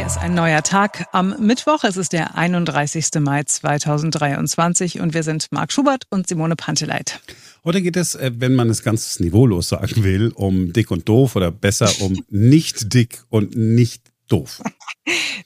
Hier ist ein neuer Tag am Mittwoch. Es ist der 31. Mai 2023 und wir sind Marc Schubert und Simone Panteleit. Heute geht es, äh, wenn man es ganz niveaulos sagen will, um dick und doof oder besser um nicht dick und nicht doof.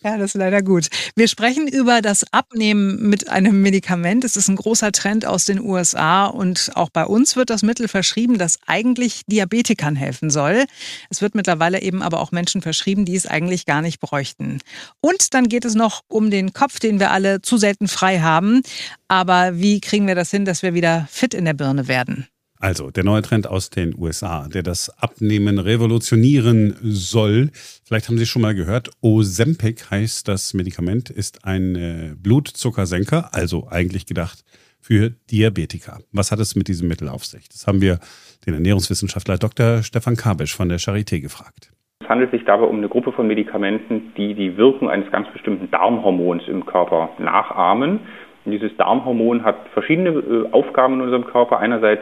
Ja, das ist leider gut. Wir sprechen über das Abnehmen mit einem Medikament. Es ist ein großer Trend aus den USA und auch bei uns wird das Mittel verschrieben, das eigentlich Diabetikern helfen soll. Es wird mittlerweile eben aber auch Menschen verschrieben, die es eigentlich gar nicht bräuchten. Und dann geht es noch um den Kopf, den wir alle zu selten frei haben. Aber wie kriegen wir das hin, dass wir wieder fit in der Birne werden? Also der neue Trend aus den USA, der das Abnehmen revolutionieren soll. Vielleicht haben Sie schon mal gehört, Ozempic heißt das Medikament, ist ein äh, Blutzuckersenker, also eigentlich gedacht für Diabetiker. Was hat es mit diesem Mittel auf sich? Das haben wir den Ernährungswissenschaftler Dr. Stefan Kabisch von der Charité gefragt. Es handelt sich dabei um eine Gruppe von Medikamenten, die die Wirkung eines ganz bestimmten Darmhormons im Körper nachahmen. Und dieses Darmhormon hat verschiedene äh, Aufgaben in unserem Körper. Einerseits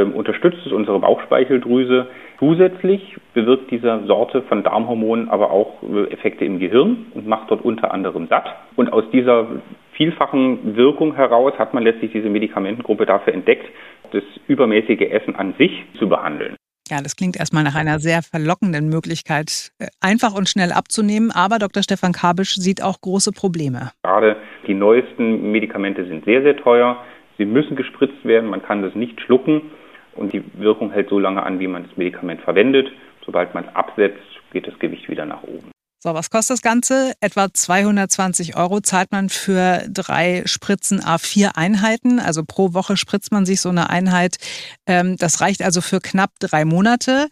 unterstützt es unsere Bauchspeicheldrüse. Zusätzlich bewirkt diese Sorte von Darmhormonen aber auch äh, Effekte im Gehirn und macht dort unter anderem satt. Und aus dieser vielfachen Wirkung heraus hat man letztlich diese Medikamentengruppe dafür entdeckt, das übermäßige Essen an sich zu behandeln. Ja, das klingt erstmal nach einer sehr verlockenden Möglichkeit, äh, einfach und schnell abzunehmen. Aber Dr. Stefan Kabisch sieht auch große Probleme. Gerade die neuesten Medikamente sind sehr, sehr teuer. Sie müssen gespritzt werden, man kann das nicht schlucken und die Wirkung hält so lange an, wie man das Medikament verwendet. Sobald man es absetzt, geht das Gewicht wieder nach oben. So, was kostet das Ganze? Etwa 220 Euro zahlt man für drei Spritzen A4 Einheiten. Also pro Woche spritzt man sich so eine Einheit. Ähm, das reicht also für knapp drei Monate.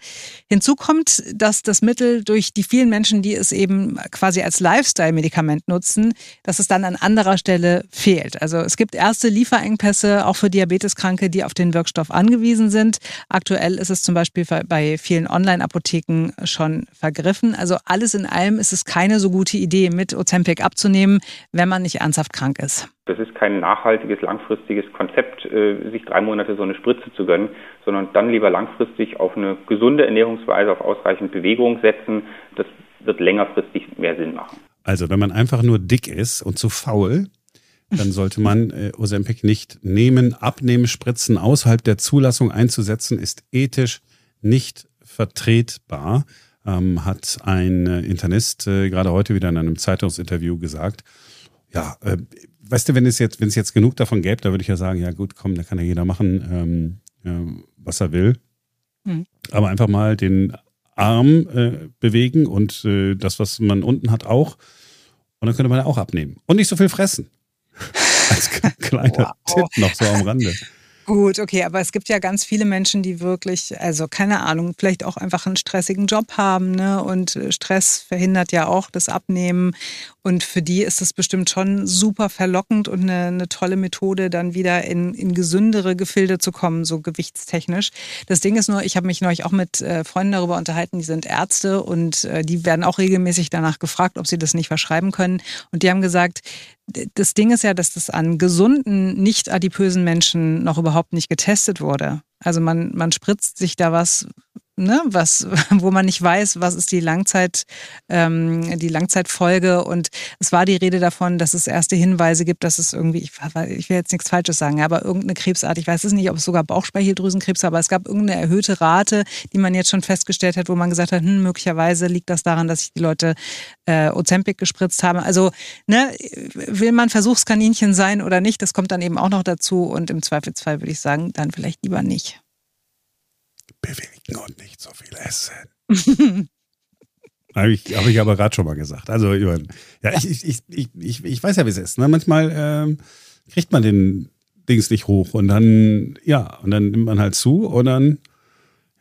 Hinzu kommt, dass das Mittel durch die vielen Menschen, die es eben quasi als Lifestyle-Medikament nutzen, dass es dann an anderer Stelle fehlt. Also es gibt erste Lieferengpässe auch für Diabeteskranke, die auf den Wirkstoff angewiesen sind. Aktuell ist es zum Beispiel bei vielen Online-Apotheken schon vergriffen. Also alles in allem ist es keine so gute Idee, mit Ozempic abzunehmen, wenn man nicht ernsthaft krank ist. Das ist kein nachhaltiges, langfristiges Konzept, äh, sich drei Monate so eine Spritze zu gönnen, sondern dann lieber langfristig auf eine gesunde Ernährungsweise, auf ausreichend Bewegung setzen. Das wird längerfristig mehr Sinn machen. Also wenn man einfach nur dick ist und zu faul, dann sollte man äh, Ozempic nicht nehmen. Abnehmen, Spritzen außerhalb der Zulassung einzusetzen, ist ethisch nicht vertretbar ähm, hat ein äh, Internist äh, gerade heute wieder in einem Zeitungsinterview gesagt, ja, äh, weißt du, wenn es jetzt, wenn es jetzt genug davon gäbe, da würde ich ja sagen, ja gut, komm, da kann ja jeder machen, ähm, was er will. Mhm. Aber einfach mal den Arm äh, bewegen und äh, das, was man unten hat, auch. Und dann könnte man ja auch abnehmen. Und nicht so viel fressen. Als kleiner wow. Tipp noch so am Rande. Gut, okay, aber es gibt ja ganz viele Menschen, die wirklich, also keine Ahnung, vielleicht auch einfach einen stressigen Job haben, ne? Und äh, Stress verhindert ja auch das Abnehmen. Und für die ist es bestimmt schon super verlockend und eine, eine tolle Methode, dann wieder in, in gesündere Gefilde zu kommen, so gewichtstechnisch. Das Ding ist nur, ich habe mich neulich auch mit äh, Freunden darüber unterhalten, die sind Ärzte und äh, die werden auch regelmäßig danach gefragt, ob sie das nicht verschreiben können. Und die haben gesagt, das Ding ist ja, dass das an gesunden, nicht adipösen Menschen noch überhaupt nicht getestet wurde. Also man, man spritzt sich da was ne, was, wo man nicht weiß, was ist die Langzeit, ähm, die Langzeitfolge. Und es war die Rede davon, dass es erste Hinweise gibt, dass es irgendwie, ich, ich will jetzt nichts Falsches sagen, aber irgendeine Krebsart, ich weiß es nicht, ob es sogar Bauchspeicheldrüsenkrebs war, aber es gab irgendeine erhöhte Rate, die man jetzt schon festgestellt hat, wo man gesagt hat, hm, möglicherweise liegt das daran, dass sich die Leute äh, Ozempic gespritzt haben. Also, ne, will man Versuchskaninchen sein oder nicht, das kommt dann eben auch noch dazu. Und im Zweifelsfall würde ich sagen, dann vielleicht lieber nicht bewegen und nicht so viel essen. Habe ich, hab ich aber gerade schon mal gesagt. Also, ja, ich, ich, ich, ich, ich weiß ja, wie es ist. Ne? Manchmal ähm, kriegt man den Dings nicht hoch und dann, ja, und dann nimmt man halt zu und dann,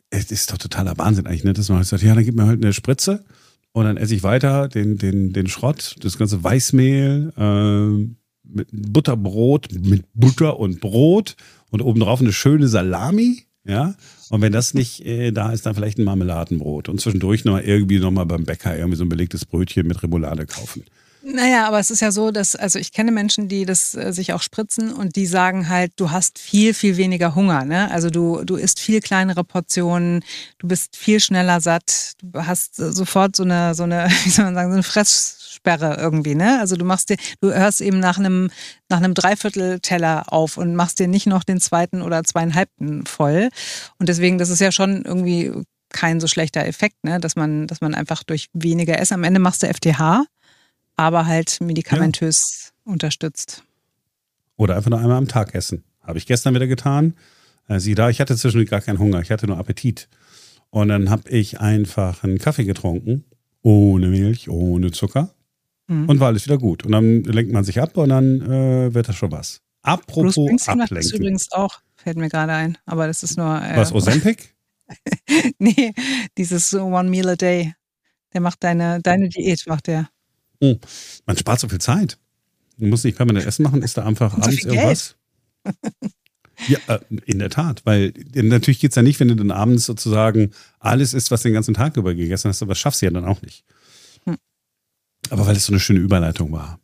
es ist doch totaler Wahnsinn eigentlich, ne? dass man halt sagt, ja, dann gibt man halt eine Spritze und dann esse ich weiter den, den, den Schrott, das ganze Weißmehl, äh, mit Butterbrot, mit Butter und Brot und obendrauf eine schöne Salami, ja, und wenn das nicht äh, da ist, dann vielleicht ein Marmeladenbrot und zwischendurch noch irgendwie nochmal beim Bäcker irgendwie so ein belegtes Brötchen mit Remoulade kaufen. Naja, aber es ist ja so, dass, also ich kenne Menschen, die das äh, sich auch spritzen und die sagen halt, du hast viel, viel weniger Hunger. Ne? Also du, du isst viel kleinere Portionen, du bist viel schneller satt, du hast sofort so eine, so eine, wie soll man sagen, so eine Fresssperre irgendwie, ne? Also du machst dir, du hörst eben nach einem, nach einem Dreiviertel-Teller auf und machst dir nicht noch den zweiten oder zweieinhalbten voll. Und deswegen, das ist ja schon irgendwie kein so schlechter Effekt, ne? dass man, dass man einfach durch weniger Essen, am Ende machst du FTH aber halt medikamentös ja. unterstützt. Oder einfach nur einmal am Tag essen. Habe ich gestern wieder getan. Äh, sieh da, ich hatte zwischendurch gar keinen Hunger, ich hatte nur Appetit. Und dann habe ich einfach einen Kaffee getrunken, ohne Milch, ohne Zucker. Mhm. Und war alles wieder gut. Und dann lenkt man sich ab und dann äh, wird das schon was. Apropos Bruce Ablenken. Das übrigens auch, fällt mir gerade ein. Aber das ist nur. Äh, was, Ozempic? nee, dieses One Meal a Day. Der macht deine, deine Diät, macht der. Oh, man spart so viel Zeit. Man muss nicht permanent Essen machen, ist da einfach Und abends so irgendwas. ja, äh, in der Tat, weil natürlich geht es ja nicht, wenn du dann abends sozusagen alles isst, was den ganzen Tag über gegessen hast, aber das schaffst du ja dann auch nicht. Hm. Aber weil es so eine schöne Überleitung war.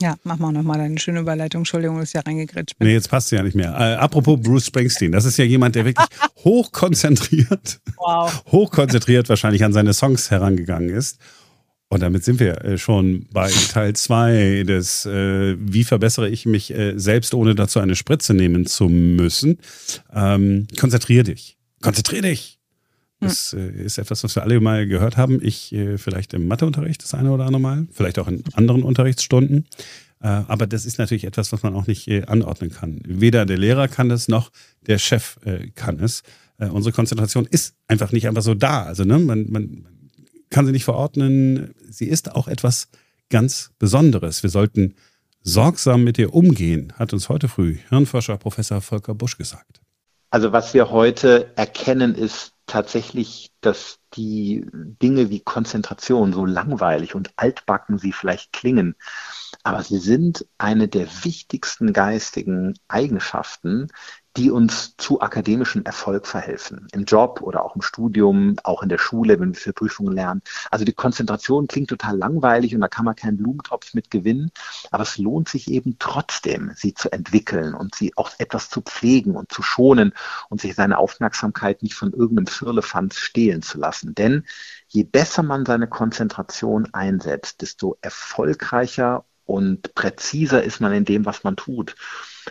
Ja, mach mal nochmal eine schöne Überleitung. Entschuldigung, ist ja reingegritscht. Nee, jetzt passt sie ja nicht mehr. Äh, apropos Bruce Springsteen, das ist ja jemand, der wirklich hochkonzentriert, wow. hochkonzentriert wahrscheinlich an seine Songs herangegangen ist und damit sind wir äh, schon bei Teil 2 des, äh, wie verbessere ich mich äh, selbst, ohne dazu eine Spritze nehmen zu müssen. Ähm, konzentrier dich. Konzentrier dich. Das äh, ist etwas, was wir alle mal gehört haben. Ich äh, vielleicht im Matheunterricht das eine oder andere Mal, vielleicht auch in anderen Unterrichtsstunden. Äh, aber das ist natürlich etwas, was man auch nicht anordnen kann. Weder der Lehrer kann es, noch der Chef kann es. Unsere Konzentration ist einfach nicht einfach so da. Also ne, man, man, kann sie nicht verordnen. Sie ist auch etwas ganz Besonderes. Wir sollten sorgsam mit ihr umgehen, hat uns heute früh Hirnforscher Professor Volker Busch gesagt. Also was wir heute erkennen, ist tatsächlich, dass die Dinge wie Konzentration, so langweilig und altbacken sie vielleicht klingen, aber sie sind eine der wichtigsten geistigen Eigenschaften, die uns zu akademischem Erfolg verhelfen. Im Job oder auch im Studium, auch in der Schule, wenn wir für Prüfungen lernen. Also die Konzentration klingt total langweilig und da kann man keinen Blumentopf mit gewinnen. Aber es lohnt sich eben trotzdem, sie zu entwickeln und sie auch etwas zu pflegen und zu schonen und sich seine Aufmerksamkeit nicht von irgendeinem Firlefanz stehlen zu lassen. Denn je besser man seine Konzentration einsetzt, desto erfolgreicher und präziser ist man in dem, was man tut.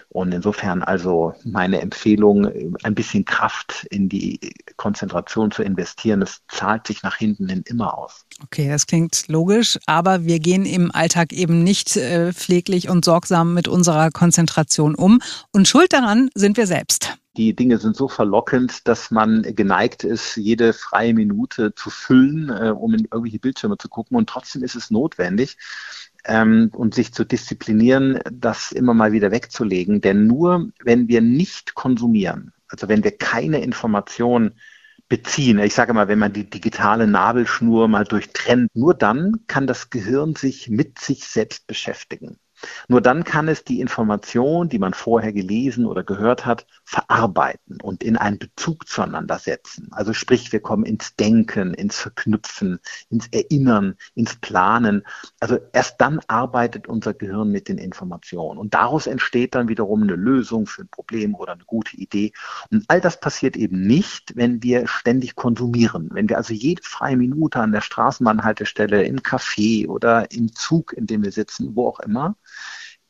Und insofern also meine Empfehlung, ein bisschen Kraft in die Konzentration zu investieren, das zahlt sich nach hinten hin immer aus. Okay, das klingt logisch, aber wir gehen im Alltag eben nicht äh, pfleglich und sorgsam mit unserer Konzentration um. Und schuld daran sind wir selbst. Die Dinge sind so verlockend, dass man geneigt ist, jede freie Minute zu füllen, äh, um in irgendwelche Bildschirme zu gucken. Und trotzdem ist es notwendig, ähm, und sich zu disziplinieren, das immer mal wieder wegzulegen. Denn nur wenn wir nicht konsumieren, also wenn wir keine Information beziehen, ich sage mal, wenn man die digitale Nabelschnur mal durchtrennt, nur dann kann das Gehirn sich mit sich selbst beschäftigen. Nur dann kann es die Information, die man vorher gelesen oder gehört hat, verarbeiten und in einen Bezug zueinander setzen. Also sprich, wir kommen ins Denken, ins Verknüpfen, ins Erinnern, ins Planen. Also erst dann arbeitet unser Gehirn mit den Informationen. Und daraus entsteht dann wiederum eine Lösung für ein Problem oder eine gute Idee. Und all das passiert eben nicht, wenn wir ständig konsumieren. Wenn wir also jede freie Minute an der Straßenbahnhaltestelle, im Café oder im Zug, in dem wir sitzen, wo auch immer,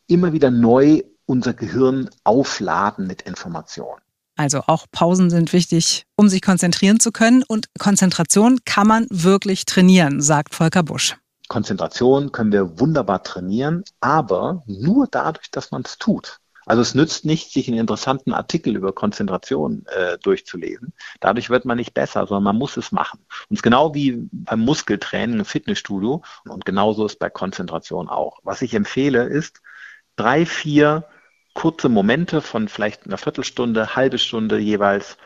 immer wieder neu unser Gehirn aufladen mit Informationen. Also auch Pausen sind wichtig, um sich konzentrieren zu können. Und Konzentration kann man wirklich trainieren, sagt Volker Busch. Konzentration können wir wunderbar trainieren, aber nur dadurch, dass man es tut. Also es nützt nicht, sich einen interessanten Artikel über Konzentration äh, durchzulesen. Dadurch wird man nicht besser, sondern man muss es machen. Und es genau wie beim Muskeltraining im Fitnessstudio und genauso ist bei Konzentration auch. Was ich empfehle ist, drei, vier kurze Momente von vielleicht einer Viertelstunde, halbe Stunde jeweils,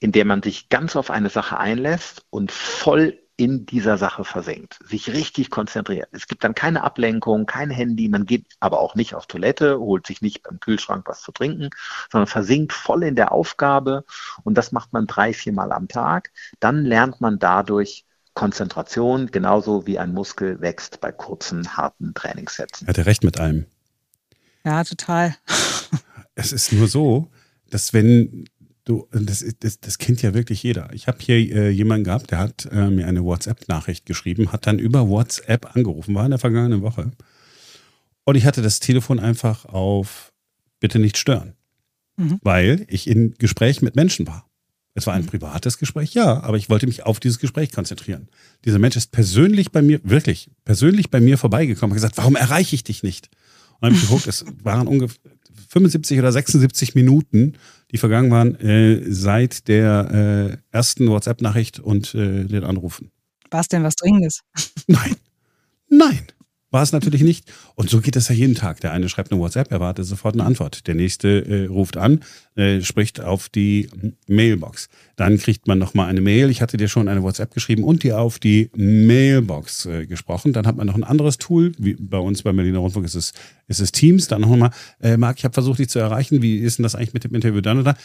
in der man sich ganz auf eine Sache einlässt und voll in dieser Sache versenkt, sich richtig konzentriert. Es gibt dann keine Ablenkung, kein Handy, man geht aber auch nicht auf Toilette, holt sich nicht beim Kühlschrank was zu trinken, sondern versinkt voll in der Aufgabe und das macht man drei, viermal am Tag. Dann lernt man dadurch Konzentration, genauso wie ein Muskel wächst bei kurzen, harten Trainingssätzen. Hat er recht mit allem. Ja, total. Es ist nur so, dass wenn du, das, das, das kennt ja wirklich jeder. Ich habe hier äh, jemanden gehabt, der hat äh, mir eine WhatsApp-Nachricht geschrieben, hat dann über WhatsApp angerufen, war in der vergangenen Woche. Und ich hatte das Telefon einfach auf Bitte nicht stören, mhm. weil ich in Gespräch mit Menschen war. Es war ein mhm. privates Gespräch, ja, aber ich wollte mich auf dieses Gespräch konzentrieren. Dieser Mensch ist persönlich bei mir, wirklich, persönlich bei mir vorbeigekommen und gesagt, warum erreiche ich dich nicht? Und dann habe ich geguckt, es waren ungefähr 75 oder 76 Minuten, die vergangen waren äh, seit der äh, ersten WhatsApp-Nachricht und äh, den Anrufen. War es denn was Dringendes? Nein. Nein. War es natürlich nicht. Und so geht es ja jeden Tag. Der eine schreibt eine WhatsApp, erwartet sofort eine Antwort. Der nächste äh, ruft an, äh, spricht auf die Mailbox. Dann kriegt man nochmal eine Mail. Ich hatte dir schon eine WhatsApp geschrieben und dir auf die Mailbox äh, gesprochen. Dann hat man noch ein anderes Tool. Wie bei uns bei Berliner Rundfunk ist es, ist es Teams. Dann nochmal, äh, Marc, ich habe versucht, dich zu erreichen. Wie ist denn das eigentlich mit dem Interview dann oder?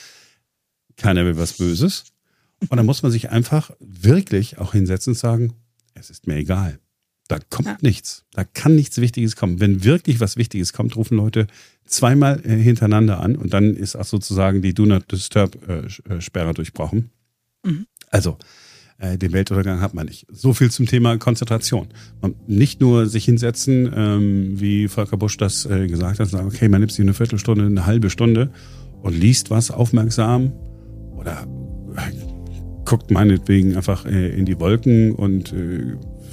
Keiner will was Böses. Und dann muss man sich einfach wirklich auch hinsetzen und sagen, es ist mir egal. Da kommt ja. nichts. Da kann nichts Wichtiges kommen. Wenn wirklich was Wichtiges kommt, rufen Leute zweimal äh, hintereinander an und dann ist auch sozusagen die Do Not Disturb-Sperre äh, äh, durchbrochen. Mhm. Also, äh, den Weltuntergang hat man nicht. So viel zum Thema Konzentration. Man nicht nur sich hinsetzen, ähm, wie Volker Busch das äh, gesagt hat, sagen, okay, man nimmt sich eine Viertelstunde, eine halbe Stunde und liest was aufmerksam oder guckt meinetwegen einfach in die Wolken und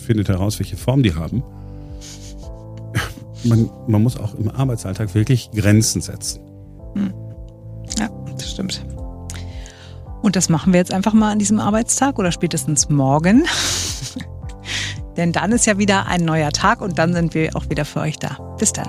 findet heraus, welche Form die haben. Man, man muss auch im Arbeitsalltag wirklich Grenzen setzen. Hm. Ja, das stimmt. Und das machen wir jetzt einfach mal an diesem Arbeitstag oder spätestens morgen. Denn dann ist ja wieder ein neuer Tag und dann sind wir auch wieder für euch da. Bis dann.